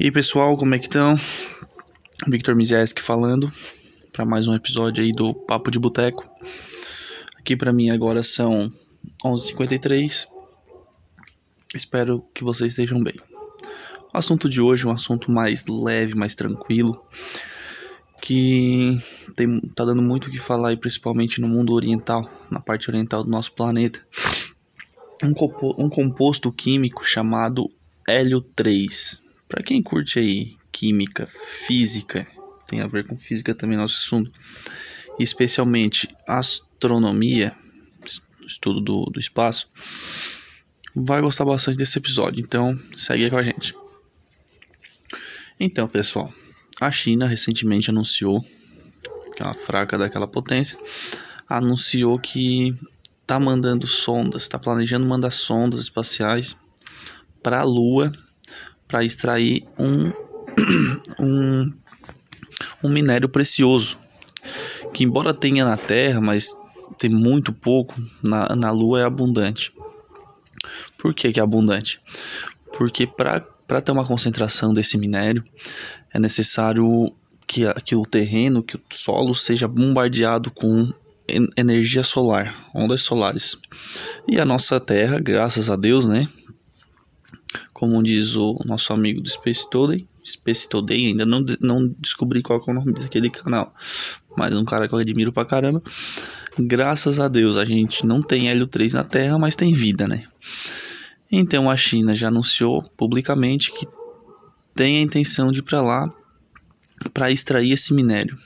E aí pessoal, como é que estão? Victor Mizieski falando para mais um episódio aí do Papo de Boteco. Aqui para mim agora são 11h53. Espero que vocês estejam bem. O assunto de hoje é um assunto mais leve, mais tranquilo, que tem, tá dando muito o que falar, aí, principalmente no mundo oriental, na parte oriental do nosso planeta. Um, um composto químico chamado hélio 3 para quem curte aí química, física, tem a ver com física também nosso assunto, especialmente astronomia, estudo do, do espaço, vai gostar bastante desse episódio. Então, segue aí com a gente. Então, pessoal, a China recentemente anunciou, que uma fraca daquela potência, anunciou que tá mandando sondas, está planejando mandar sondas espaciais para a Lua para extrair um, um, um minério precioso que embora tenha na Terra, mas tem muito pouco, na, na Lua é abundante. Por que, que é abundante? Porque para ter uma concentração desse minério é necessário que, que o terreno, que o solo seja bombardeado com energia solar, ondas solares. E a nossa Terra, graças a Deus, né, como diz o nosso amigo do Space Today, Space Today, ainda não, não descobri qual é o nome daquele canal, mas um cara que eu admiro pra caramba. Graças a Deus a gente não tem hélio 3 na Terra, mas tem vida, né? Então a China já anunciou publicamente que tem a intenção de ir para lá para extrair esse minério.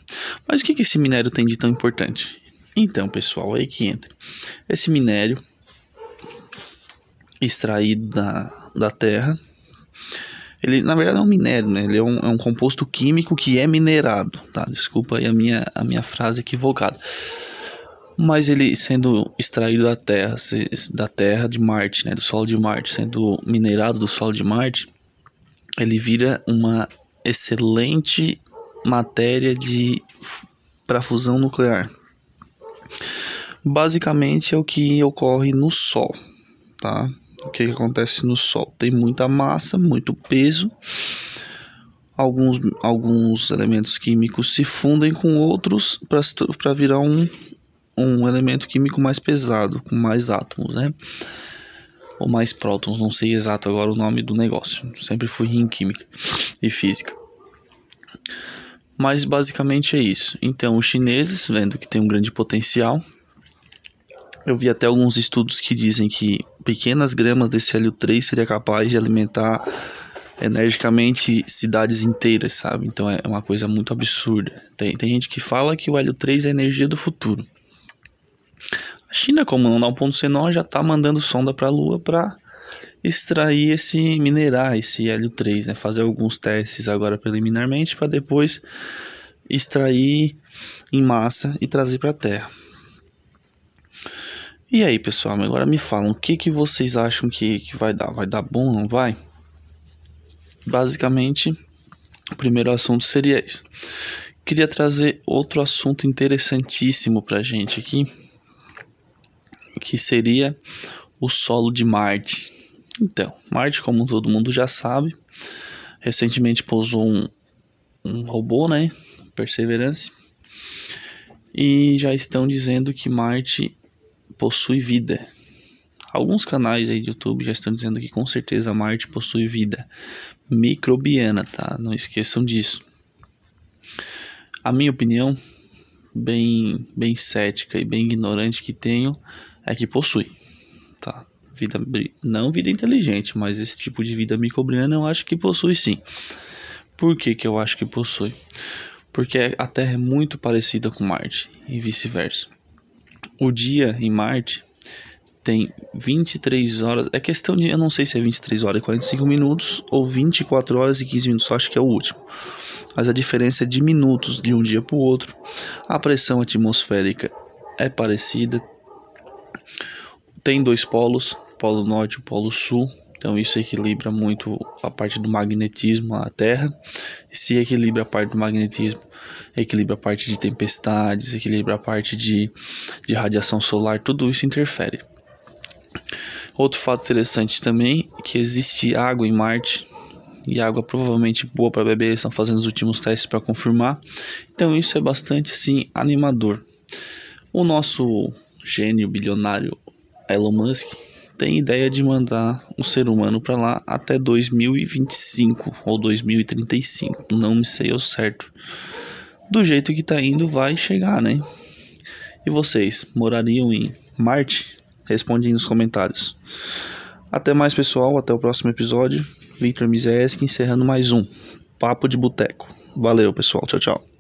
Mas o que, que esse minério tem de tão importante? Então, pessoal, aí que entra. Esse minério extraído da, da Terra. Ele, na verdade, é um minério, né? Ele é um, é um composto químico que é minerado, tá? Desculpa aí a minha, a minha frase equivocada. Mas ele sendo extraído da Terra, da Terra de Marte, né? Do solo de Marte, sendo minerado do solo de Marte, ele vira uma excelente matéria de para fusão nuclear. Basicamente é o que ocorre no Sol, tá? O que, acontece no Sol? Tem muita massa, muito peso. Alguns, alguns elementos químicos se fundem com outros para virar um, um elemento químico mais pesado, com mais átomos, né? Ou mais prótons, não sei exato agora o nome do negócio. Sempre fui em química e física. Mas basicamente é isso. Então, os chineses, vendo que tem um grande potencial, eu vi até alguns estudos que dizem que pequenas gramas desse hélio 3 seria capaz de alimentar energicamente cidades inteiras, sabe? Então é uma coisa muito absurda. Tem, tem gente que fala que o hélio 3 é a energia do futuro. A China, como não dá um ponto nó, já está mandando sonda para a Lua para extrair esse minerar, esse hélio 3, né? Fazer alguns testes agora preliminarmente para depois extrair em massa e trazer para a Terra. E aí, pessoal, agora me falam, o que, que vocês acham que, que vai dar? Vai dar bom, não vai? Basicamente, o primeiro assunto seria isso. Queria trazer outro assunto interessantíssimo pra gente aqui, que seria o solo de Marte. Então, Marte, como todo mundo já sabe, recentemente pousou um, um robô, né? Perseverance. E já estão dizendo que Marte possui vida. Alguns canais aí de YouTube já estão dizendo que com certeza Marte possui vida microbiana, tá? Não esqueçam disso. A minha opinião, bem, bem cética e bem ignorante que tenho, é que possui, tá? Vida, não vida inteligente, mas esse tipo de vida microbiana eu acho que possui sim. Por que, que eu acho que possui? Porque a Terra é muito parecida com Marte e vice-versa. O dia em Marte tem 23 horas. É questão de. Eu não sei se é 23 horas e 45 minutos ou 24 horas e 15 minutos. Acho que é o último. Mas a diferença é de minutos de um dia para o outro. A pressão atmosférica é parecida. Tem dois polos, polo norte e polo sul. Então isso equilibra muito a parte do magnetismo à Terra. Se equilibra a parte do magnetismo, equilibra a parte de tempestades, equilibra a parte de, de radiação solar, tudo isso interfere. Outro fato interessante também é que existe água em Marte, e água provavelmente boa para beber. Estão fazendo os últimos testes para confirmar. Então isso é bastante sim animador. O nosso gênio bilionário Elon Musk tem ideia de mandar o ser humano para lá até 2025 ou 2035. Não me sei ao certo. Do jeito que tá indo, vai chegar, né? E vocês, morariam em Marte? Responde aí nos comentários. Até mais, pessoal. Até o próximo episódio. Victor Mizeski encerrando mais um Papo de Boteco. Valeu, pessoal. Tchau, tchau.